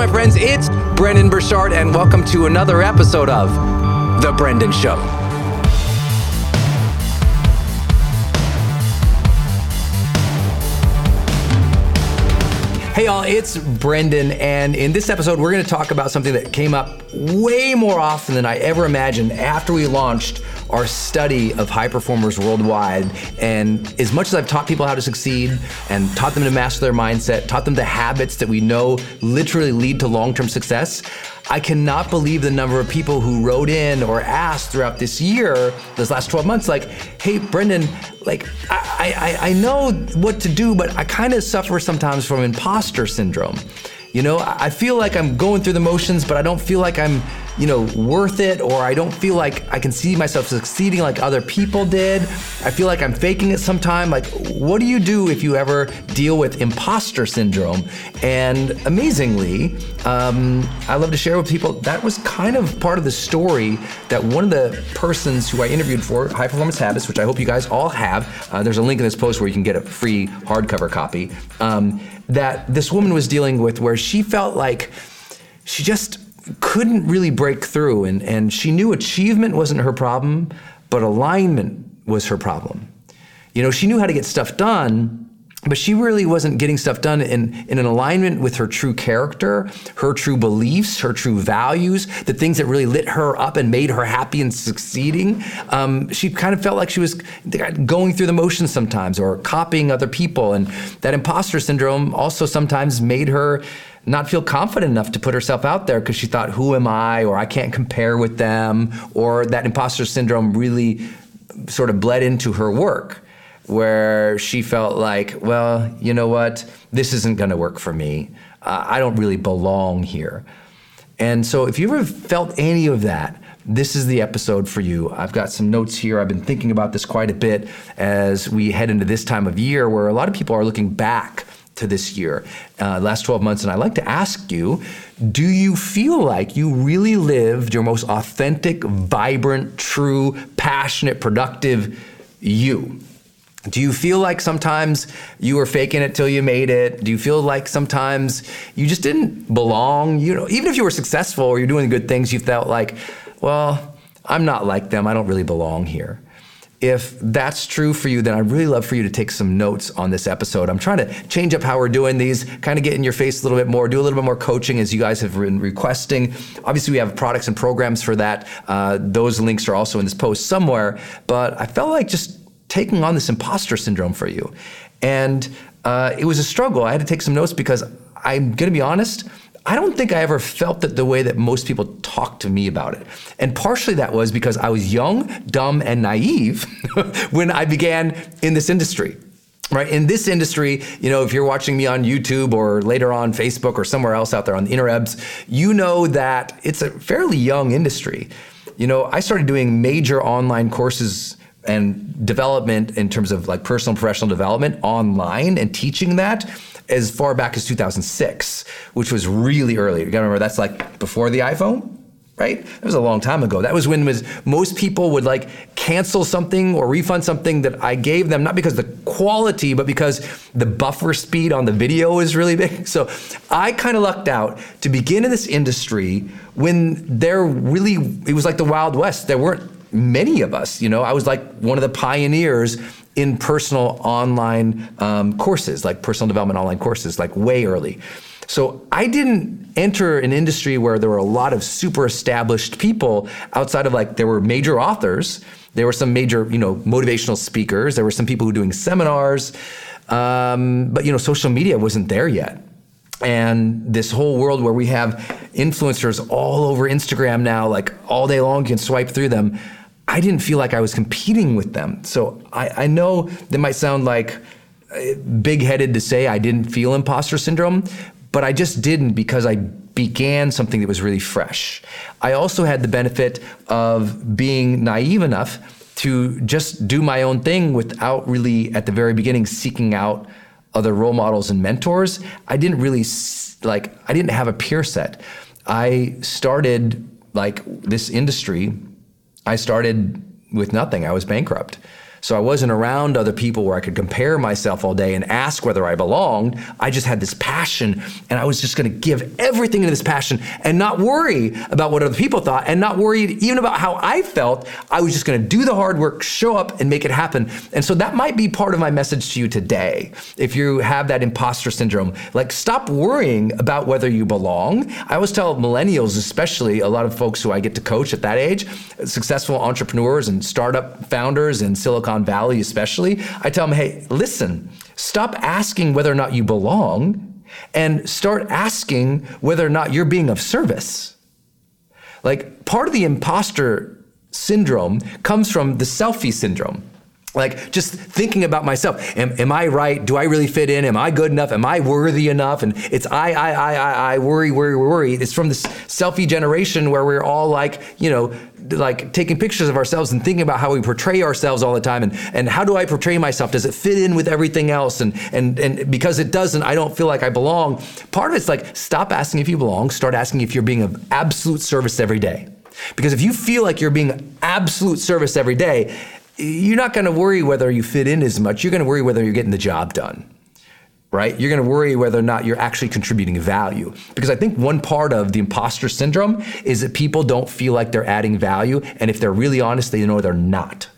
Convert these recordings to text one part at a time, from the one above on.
my friends. It's Brendon Burchard, and welcome to another episode of The Brendon Show. Hey, y'all, it's Brendon, and in this episode, we're going to talk about something that came up way more often than I ever imagined after we launched our study of high performers worldwide. And as much as I've taught people how to succeed and taught them to master their mindset, taught them the habits that we know literally lead to long term success, I cannot believe the number of people who wrote in or asked throughout this year, this last 12 months, like, hey, Brendon, like, I, I, I know what to do, but I kind of suffer sometimes from imposter syndrome. You know, I feel like I'm going through the motions, but I don't feel like I'm, you know, worth it, or I don't feel like I can see myself succeeding like other people did. I feel like I'm faking it sometime. Like, what do you do if you ever deal with imposter syndrome? And amazingly, um, I love to share with people that was kind of part of the story that one of the persons who I interviewed for High Performance Habits, which I hope you guys all have, uh, there's a link in this post where you can get a free hardcover copy. Um, that this woman was dealing with where she felt like she just couldn't really break through. And, and she knew achievement wasn't her problem, but alignment was her problem. You know, she knew how to get stuff done, but she really wasn't getting stuff done in, in an alignment with her true character, her true beliefs, her true values, the things that really lit her up and made her happy and succeeding. Um, she kind of felt like she was going through the motions sometimes or copying other people. And that imposter syndrome also sometimes made her not feel confident enough to put herself out there because she thought, who am I? Or I can't compare with them. Or that imposter syndrome really sort of bled into her work where she felt like, well, you know what, this isn't going to work for me. Uh, I don't really belong here. And so, if you ever felt any of that, this is the episode for you. I've got some notes here. I've been thinking about this quite a bit as we head into this time of year where a lot of people are looking back to this year, uh, last 12 months. And I'd like to ask you do you feel like you really lived your most authentic, vibrant, true, passionate, productive you? Do you feel like sometimes you were faking it till you made it? Do you feel like sometimes you just didn't belong? You know, even if you were successful or you're doing good things, you felt like, well, I'm not like them. I don't really belong here. If that's true for you, then I'd really love for you to take some notes on this episode. I'm trying to change up how we're doing these, kind of get in your face a little bit more, do a little bit more coaching as you guys have been requesting. Obviously, we have products and programs for that. Uh, those links are also in this post somewhere. But I felt like just taking on this imposter syndrome for you. And uh, it was a struggle. I had to take some notes because I'm going to be honest, I don't think I ever felt it the way that most people talk to me about it. And partially that was because I was young, dumb, and naive when I began in this industry. Right in this industry, you know, if you're watching me on YouTube or later on Facebook or somewhere else out there on the interwebs, you know that it's a fairly young industry. You know, I started doing major online courses and development in terms of like personal and professional development online and teaching that as far back as 2006, which was really early. You gotta remember that's like before the iPhone, right? That was a long time ago. That was when was most people would like cancel something or refund something that I gave them, not because the quality, but because the buffer speed on the video is really big. So I kind of lucked out to begin in this industry when there really, it was like the Wild West. There weren't many of us. You know, I was like one of the pioneers in personal online um, courses, like personal development online courses, like way early. So I didn't enter an industry where there were a lot of super established people outside of like there were major authors, there were some major you know motivational speakers, there were some people who were doing seminars, um, but you know social media wasn't there yet and this whole world where we have influencers all over Instagram now, like all day long, you can swipe through them. I didn't feel like I was competing with them. So I, I know that might sound like uh, big headed to say I didn't feel imposter syndrome, but I just didn't because I began something that was really fresh. I also had the benefit of being naive enough to just do my own thing without really, at the very beginning, seeking out other role models and mentors. I didn't really, like, I didn't have a peer set. I started like this industry I started with nothing. I was bankrupt. So I wasn't around other people where I could compare myself all day and ask whether I belonged. I just had this passion and I was just going to give everything into this passion and not worry about what other people thought and not worry even about how I felt. I was just going to do the hard work, show up and make it happen. And so that might be part of my message to you today. If you have that imposter syndrome, like stop worrying about whether you belong. I always tell millennials, especially a lot of folks who I get to coach at that age, successful entrepreneurs and startup founders in Silicon Silicon Valley, especially, I tell them, hey, listen, stop asking whether or not you belong and start asking whether or not you're being of service. Like part of the imposter syndrome comes from the selfie syndrome. Like just thinking about myself. Am, am, I right? Do I really fit in? Am I good enough? Am I worthy enough? And it's I, I, I, I, I worry, worry, worry. It's from this selfie generation where we're all like, you know, like taking pictures of ourselves and thinking about how we portray ourselves all the time and, and how do I portray myself? Does it fit in with everything else? And, and, and because it doesn't, I don't feel like I belong. Part of it's like, stop asking if you belong, start asking if you're being of absolute service every day. Because if you feel like you're being absolute service every day, you're not going to worry whether you fit in as much. You're going to worry whether you're getting the job done. Right? You're going to worry whether or not you're actually contributing value. Because I think one part of the imposter syndrome is that people don't feel like they're adding value. And if they're really honest, they know they're not.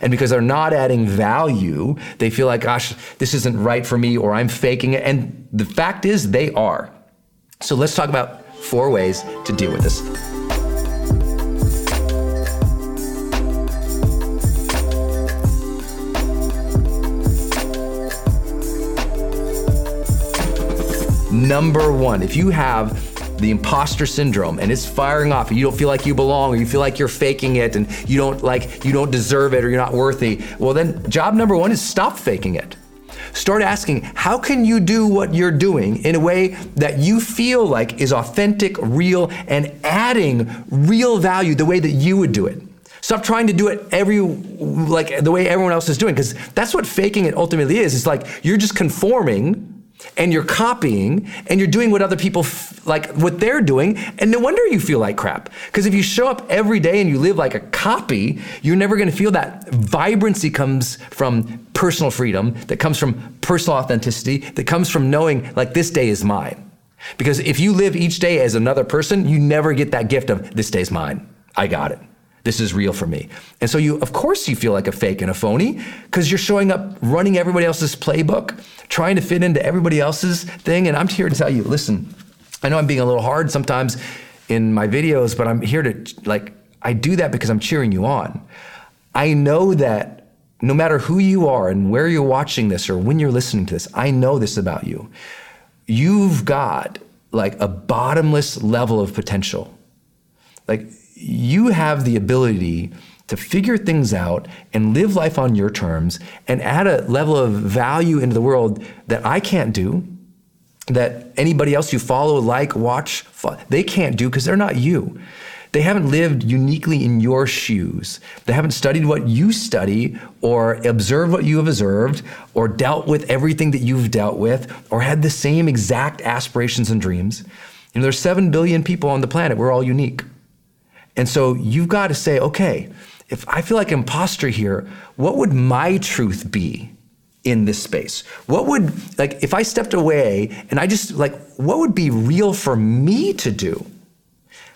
And because they're not adding value, they feel like, gosh, this isn't right for me or I'm faking it. And the fact is, they are. So let's talk about four ways to deal with this. Number one, if you have the imposter syndrome and it's firing off and you don't feel like you belong or you feel like you're faking it and you don't like you don't deserve it or you're not worthy well then job number one is stop faking it. Start asking how can you do what you're doing in a way that you feel like is authentic real and adding real value the way that you would do it? Stop trying to do it every like the way everyone else is doing because that's what faking it ultimately is. It's like you're just conforming and you're copying and you're doing what other people f- like what they're doing and no wonder you feel like crap. Because if you show up every day and you live like a copy you're never going to feel that vibrancy comes from personal freedom that comes from personal authenticity that comes from knowing like this day is mine. Because if you live each day as another person you never get that gift of this day's mine. I got it this is real for me. And so you, of course, you feel like a fake and a phony because you're showing up running everybody else's playbook, trying to fit into everybody else's thing. And I'm here to tell you, listen, I know I'm being a little hard sometimes in my videos, but I'm here to like, I do that because I'm cheering you on. I know that no matter who you are and where you're watching this or when you're listening to this, I know this about you. You've got like a bottomless level of potential. Like you have the ability to figure things out and live life on your terms and add a level of value into the world that I can't do, that anybody else you follow, like, watch, they can't do because they're not you. They haven't lived uniquely in your shoes. They haven't studied what you study or observed what you have observed or dealt with everything that you've dealt with or had the same exact aspirations and dreams. You know, there's 7 billion people on the planet. We're all unique. And so you've got to say, okay, if I feel like imposter here, what would my truth be in this space? What would, like, if I stepped away and I just, like, what would be real for me to do?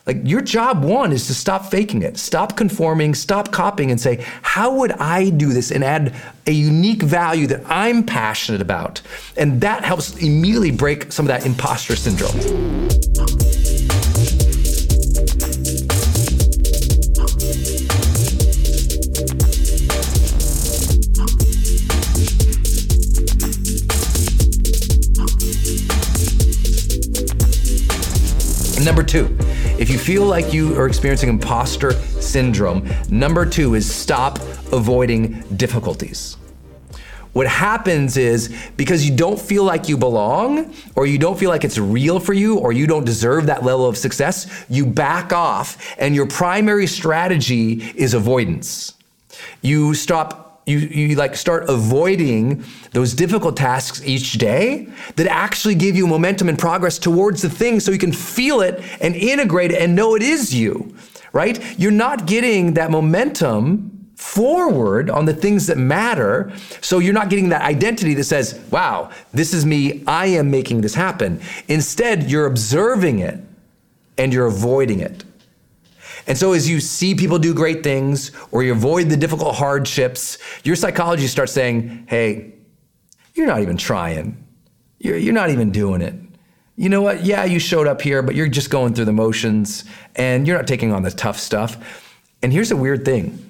Like, your job one is to stop faking it, stop conforming, stop copying, and say, how would I do this and add a unique value that I'm passionate about? And that helps immediately break some of that imposter syndrome. Number two, if you feel like you are experiencing imposter syndrome, number two is stop avoiding difficulties. What happens is because you don't feel like you belong, or you don't feel like it's real for you, or you don't deserve that level of success, you back off, and your primary strategy is avoidance. You stop you, you like start avoiding those difficult tasks each day that actually give you momentum and progress towards the thing so you can feel it and integrate it and know it is you, right? You're not getting that momentum forward on the things that matter. So you're not getting that identity that says, wow, this is me. I am making this happen. Instead, you're observing it and you're avoiding it. And so as you see people do great things or you avoid the difficult hardships, your psychology starts saying, hey, you're not even trying. You're, you're not even doing it. You know what? Yeah, you showed up here, but you're just going through the motions and you're not taking on the tough stuff. And here's a weird thing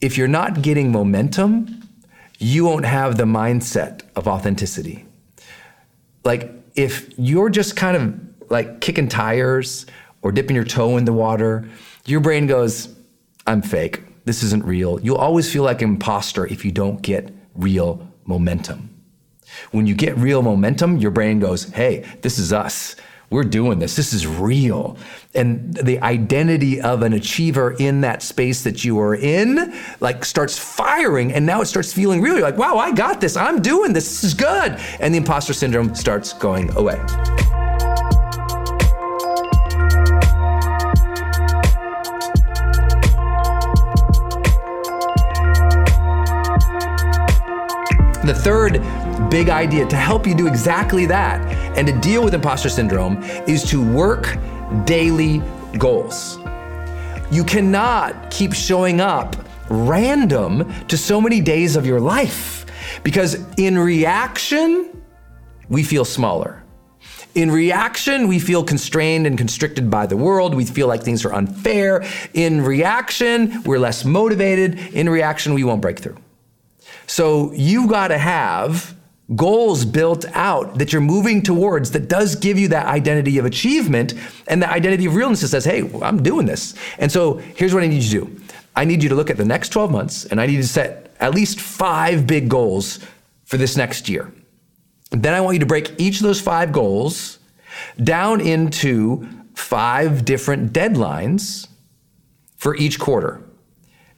if you're not getting momentum, you won't have the mindset of authenticity. Like, if you're just kind of like kicking tires or dipping your toe in the water, your brain goes, I'm fake. This isn't real. You'll always feel like an imposter if you don't get real momentum. When you get real momentum, your brain goes, hey, this is us. We're doing this. This is real. And the identity of an achiever in that space that you are in, like, starts firing. And now it starts feeling real. You're like, wow, I got this. I'm doing this. This is good. And the imposter syndrome starts going away. The third big idea to help you do exactly that and to deal with imposter syndrome is to work daily goals. You cannot keep showing up random to so many days of your life because in reaction, we feel smaller. In reaction, we feel constrained and constricted by the world. We feel like things are unfair. In reaction, we're less motivated. In reaction, we won't break through. So you've got to have goals built out that you're moving towards that does give you that identity of achievement and that identity of realness that says, hey, I'm doing this. And so here's what I need you to do I need you to look at the next 12 months and I need to set at least five big goals for this next year. Then I want you to break each of those five goals down into five different deadlines for each quarter.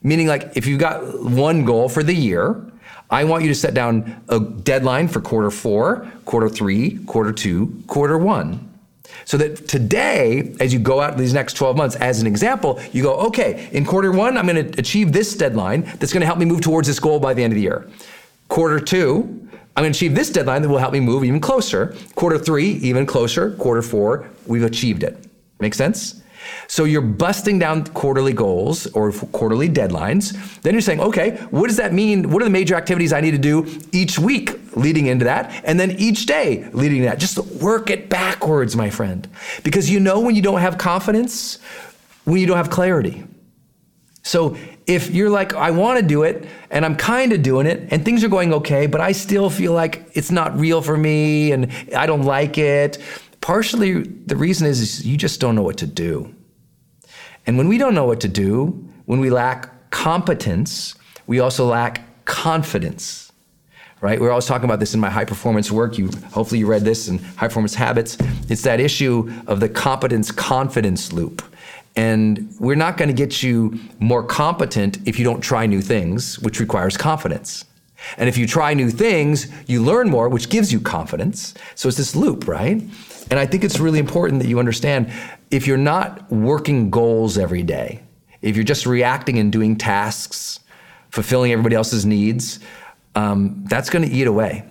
Meaning, like, if you've got one goal for the year, I want you to set down a deadline for quarter four, quarter three, quarter two, quarter one. So that today, as you go out these next 12 months, as an example, you go, okay, in quarter one, I'm going to achieve this deadline that's going to help me move towards this goal by the end of the year. Quarter two, I'm going to achieve this deadline that will help me move even closer. Quarter three, even closer. Quarter four, we've achieved it. Make sense? So you're busting down quarterly goals or quarterly deadlines. Then you're saying, okay, what does that mean? What are the major activities I need to do each week leading into that? And then each day leading that. Just work it backwards, my friend. Because you know when you don't have confidence, when you don't have clarity. So if you're like, I want to do it and I'm kind of doing it and things are going okay, but I still feel like it's not real for me and I don't like it, partially the reason is, is you just don't know what to do. And when we don't know what to do, when we lack competence, we also lack confidence. Right? We're always talking about this in my high performance work. You hopefully you read this in High Performance Habits. It's that issue of the competence confidence loop. And we're not going to get you more competent if you don't try new things, which requires confidence. And if you try new things, you learn more, which gives you confidence. So it's this loop, right? And I think it's really important that you understand if you're not working goals every day, if you're just reacting and doing tasks, fulfilling everybody else's needs, um, that's going to eat away.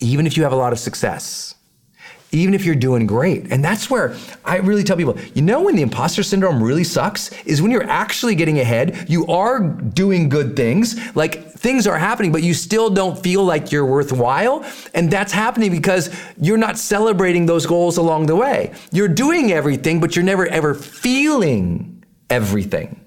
Even if you have a lot of success, even if you're doing great. And that's where I really tell people, you know, when the imposter syndrome really sucks is when you're actually getting ahead, you are doing good things, like things are happening, but you still don't feel like you're worthwhile. And that's happening because you're not celebrating those goals along the way. You're doing everything, but you're never ever feeling everything.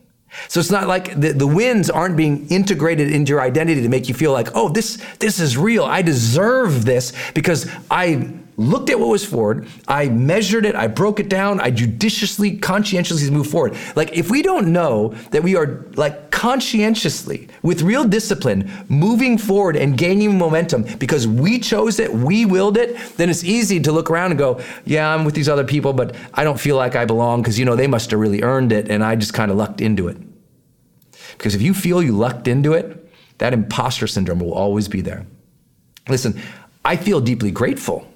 So it's not like the, the wins aren't being integrated into your identity to make you feel like, oh, this, this is real. I deserve this because I looked at what was forward, I measured it, I broke it down, I judiciously, conscientiously moved forward. Like if we don't know that we are like conscientiously, with real discipline, moving forward and gaining momentum because we chose it, we willed it, then it's easy to look around and go, yeah, I'm with these other people, but I don't feel like I belong because you know they must have really earned it and I just kind of lucked into it. Because if you feel you lucked into it, that imposter syndrome will always be there. Listen, I feel deeply grateful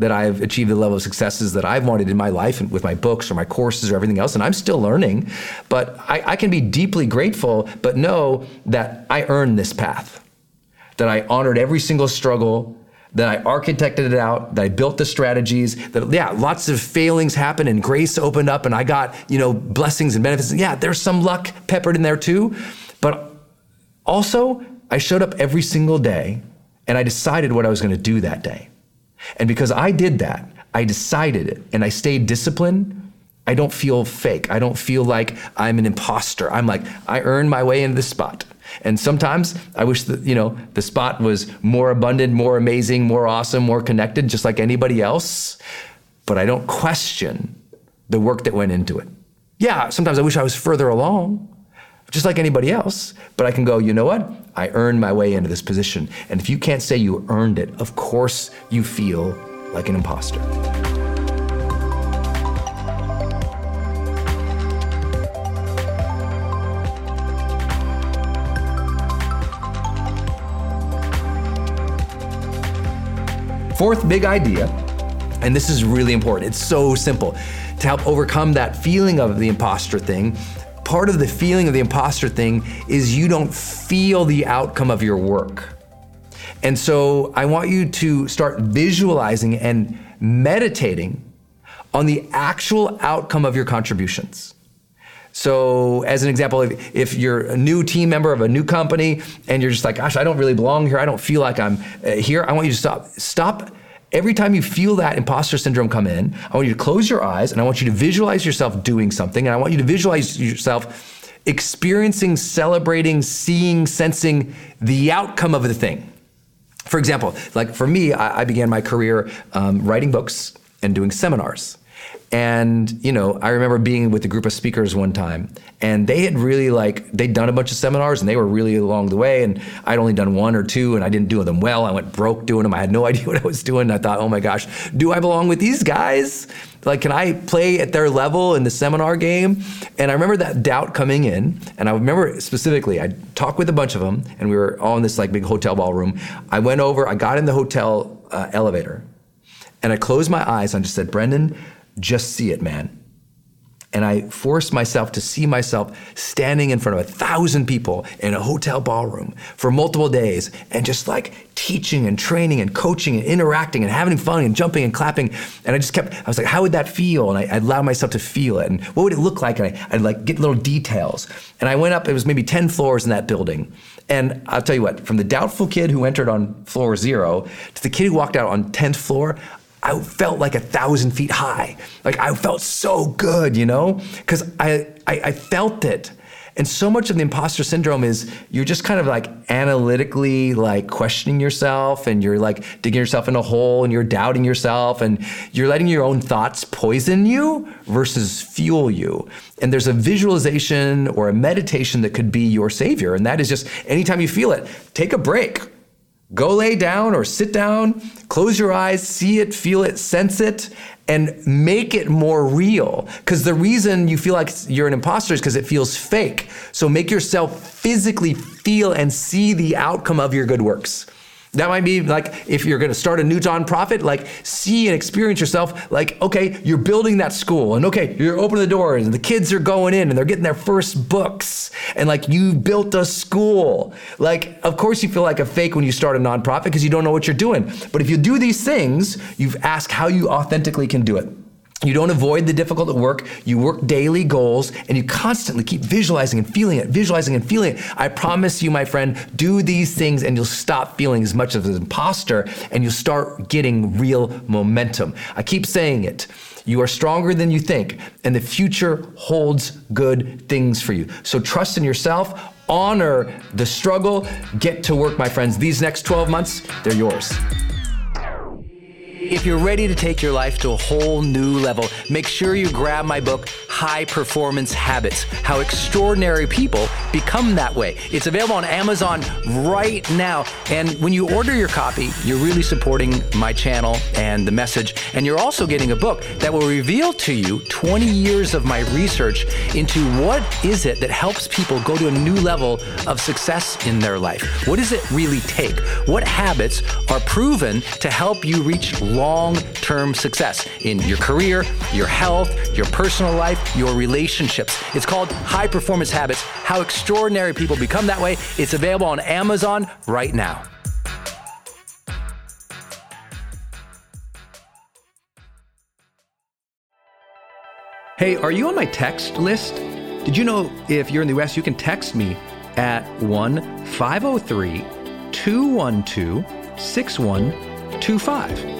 that I've achieved the level of successes that I've wanted in my life and with my books or my courses or everything else. And I'm still learning, but I, I can be deeply grateful, but know that I earned this path, that I honored every single struggle, that I architected it out, that I built the strategies, that yeah, lots of failings happened and grace opened up and I got, you know, blessings and benefits. Yeah, there's some luck peppered in there too. But also, I showed up every single day and I decided what I was going to do that day. And because I did that, I decided it and I stayed disciplined. I don't feel fake. I don't feel like I'm an imposter. I'm like, I earned my way into this spot. And sometimes I wish that, you know, the spot was more abundant, more amazing, more awesome, more connected, just like anybody else. But I don't question the work that went into it. Yeah, sometimes I wish I was further along, just like anybody else. But I can go, you know what? I earned my way into this position. And if you can't say you earned it, of course you feel like an imposter. Fourth big idea, and this is really important, it's so simple to help overcome that feeling of the imposter thing part of the feeling of the imposter thing is you don't feel the outcome of your work. And so I want you to start visualizing and meditating on the actual outcome of your contributions. So, as an example, if, if, you're a new team member of a new company and you're just like, gosh, I don't really belong here, I don't feel like I'm uh, here, I want you to stop. Stop. Every time you feel that imposter syndrome come in, I want you to close your eyes and I want you to visualize yourself doing something. And I want you to visualize yourself experiencing, celebrating, seeing, sensing the outcome of the thing. For example, like for me, I, I began my career um, writing books and doing seminars. And, you know, I remember being with a group of speakers one time and they had really like, they'd done a bunch of seminars and they were really along the way. And I'd only done one or two and I didn't do them well. I went broke doing them. I had no idea what I was doing. I thought, oh my gosh, do I belong with these guys? Like, can I play at their level in the seminar game? And I remember that doubt coming in. And I remember specifically, I talked with a bunch of them and we were all in this like big hotel ballroom. I went over, I got in the hotel uh, elevator and I closed my eyes and just said, Brendon, just see it, man. And I forced myself to see myself standing in front of a thousand people in a hotel ballroom for multiple days and just like teaching and training and coaching and interacting and having fun and jumping and clapping. And I just kept, I was like, how would that feel? And I, would allow myself to feel it. And what would it look like? And I, I'd like get little details. And I went up, it was maybe 10 floors in that building. And I'll tell you what, from the doubtful kid who entered on floor zero to the kid who walked out on 10th floor, I felt like a thousand feet high. Like I felt so good, you know, because I, I, I felt it. And so much of the imposter syndrome is you're just kind of like analytically like questioning yourself and you're like digging yourself in a hole and you're doubting yourself and you're letting your own thoughts poison you versus fuel you. And there's a visualization or a meditation that could be your savior. And that is just anytime you feel it, take a break Go lay down or sit down, close your eyes, see it, feel it, sense it, and make it more real. Because the reason you feel like you're an imposter is because it feels fake. So make yourself physically feel and see the outcome of your good works. That might be like if you're going to start a new nonprofit, like see and experience yourself like, okay, you're building that school and okay, you're opening the doors and the kids are going in and they're getting their first books and like you built a school. Like, of course you feel like a fake when you start a nonprofit because you don't know what you're doing. But if you do these things, you've asked how you authentically can do it. You don't avoid the difficult work. You work daily goals and you constantly keep visualizing and feeling it, visualizing and feeling it. I promise you, my friend, do these things and you'll stop feeling as much of an imposter and you'll start getting real momentum. I keep saying it. You are stronger than you think, and the future holds good things for you. So trust in yourself, honor the struggle, get to work, my friends. These next 12 months, they're yours. If you're ready to take your life to a whole new level, make sure you grab my book, High Performance Habits How Extraordinary People Become That Way. It's available on Amazon right now. And when you order your copy, you're really supporting my channel and the message. And you're also getting a book that will reveal to you 20 years of my research into what is it that helps people go to a new level of success in their life. What does it really take? What habits are proven to help you reach long term success in your career, your health, your personal life, your relationships. It's called High Performance Habits How Extraordinary People Become That Way. It's available on Amazon right now. Hey, are you on my text list? Did you know if you're in the US, you can text me at 1 503 212 6125.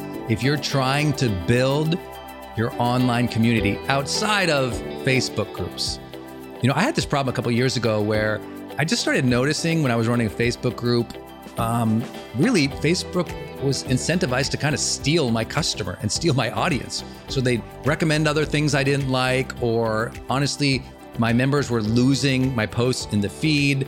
if you're trying to build your online community outside of Facebook groups. You know, I had this problem a couple years ago where I just started noticing when I was running a Facebook group, um, really, Facebook was incentivized to kind of steal my customer and steal my audience. So they'd recommend other things I didn't like, or honestly, my members were losing my posts in the feed.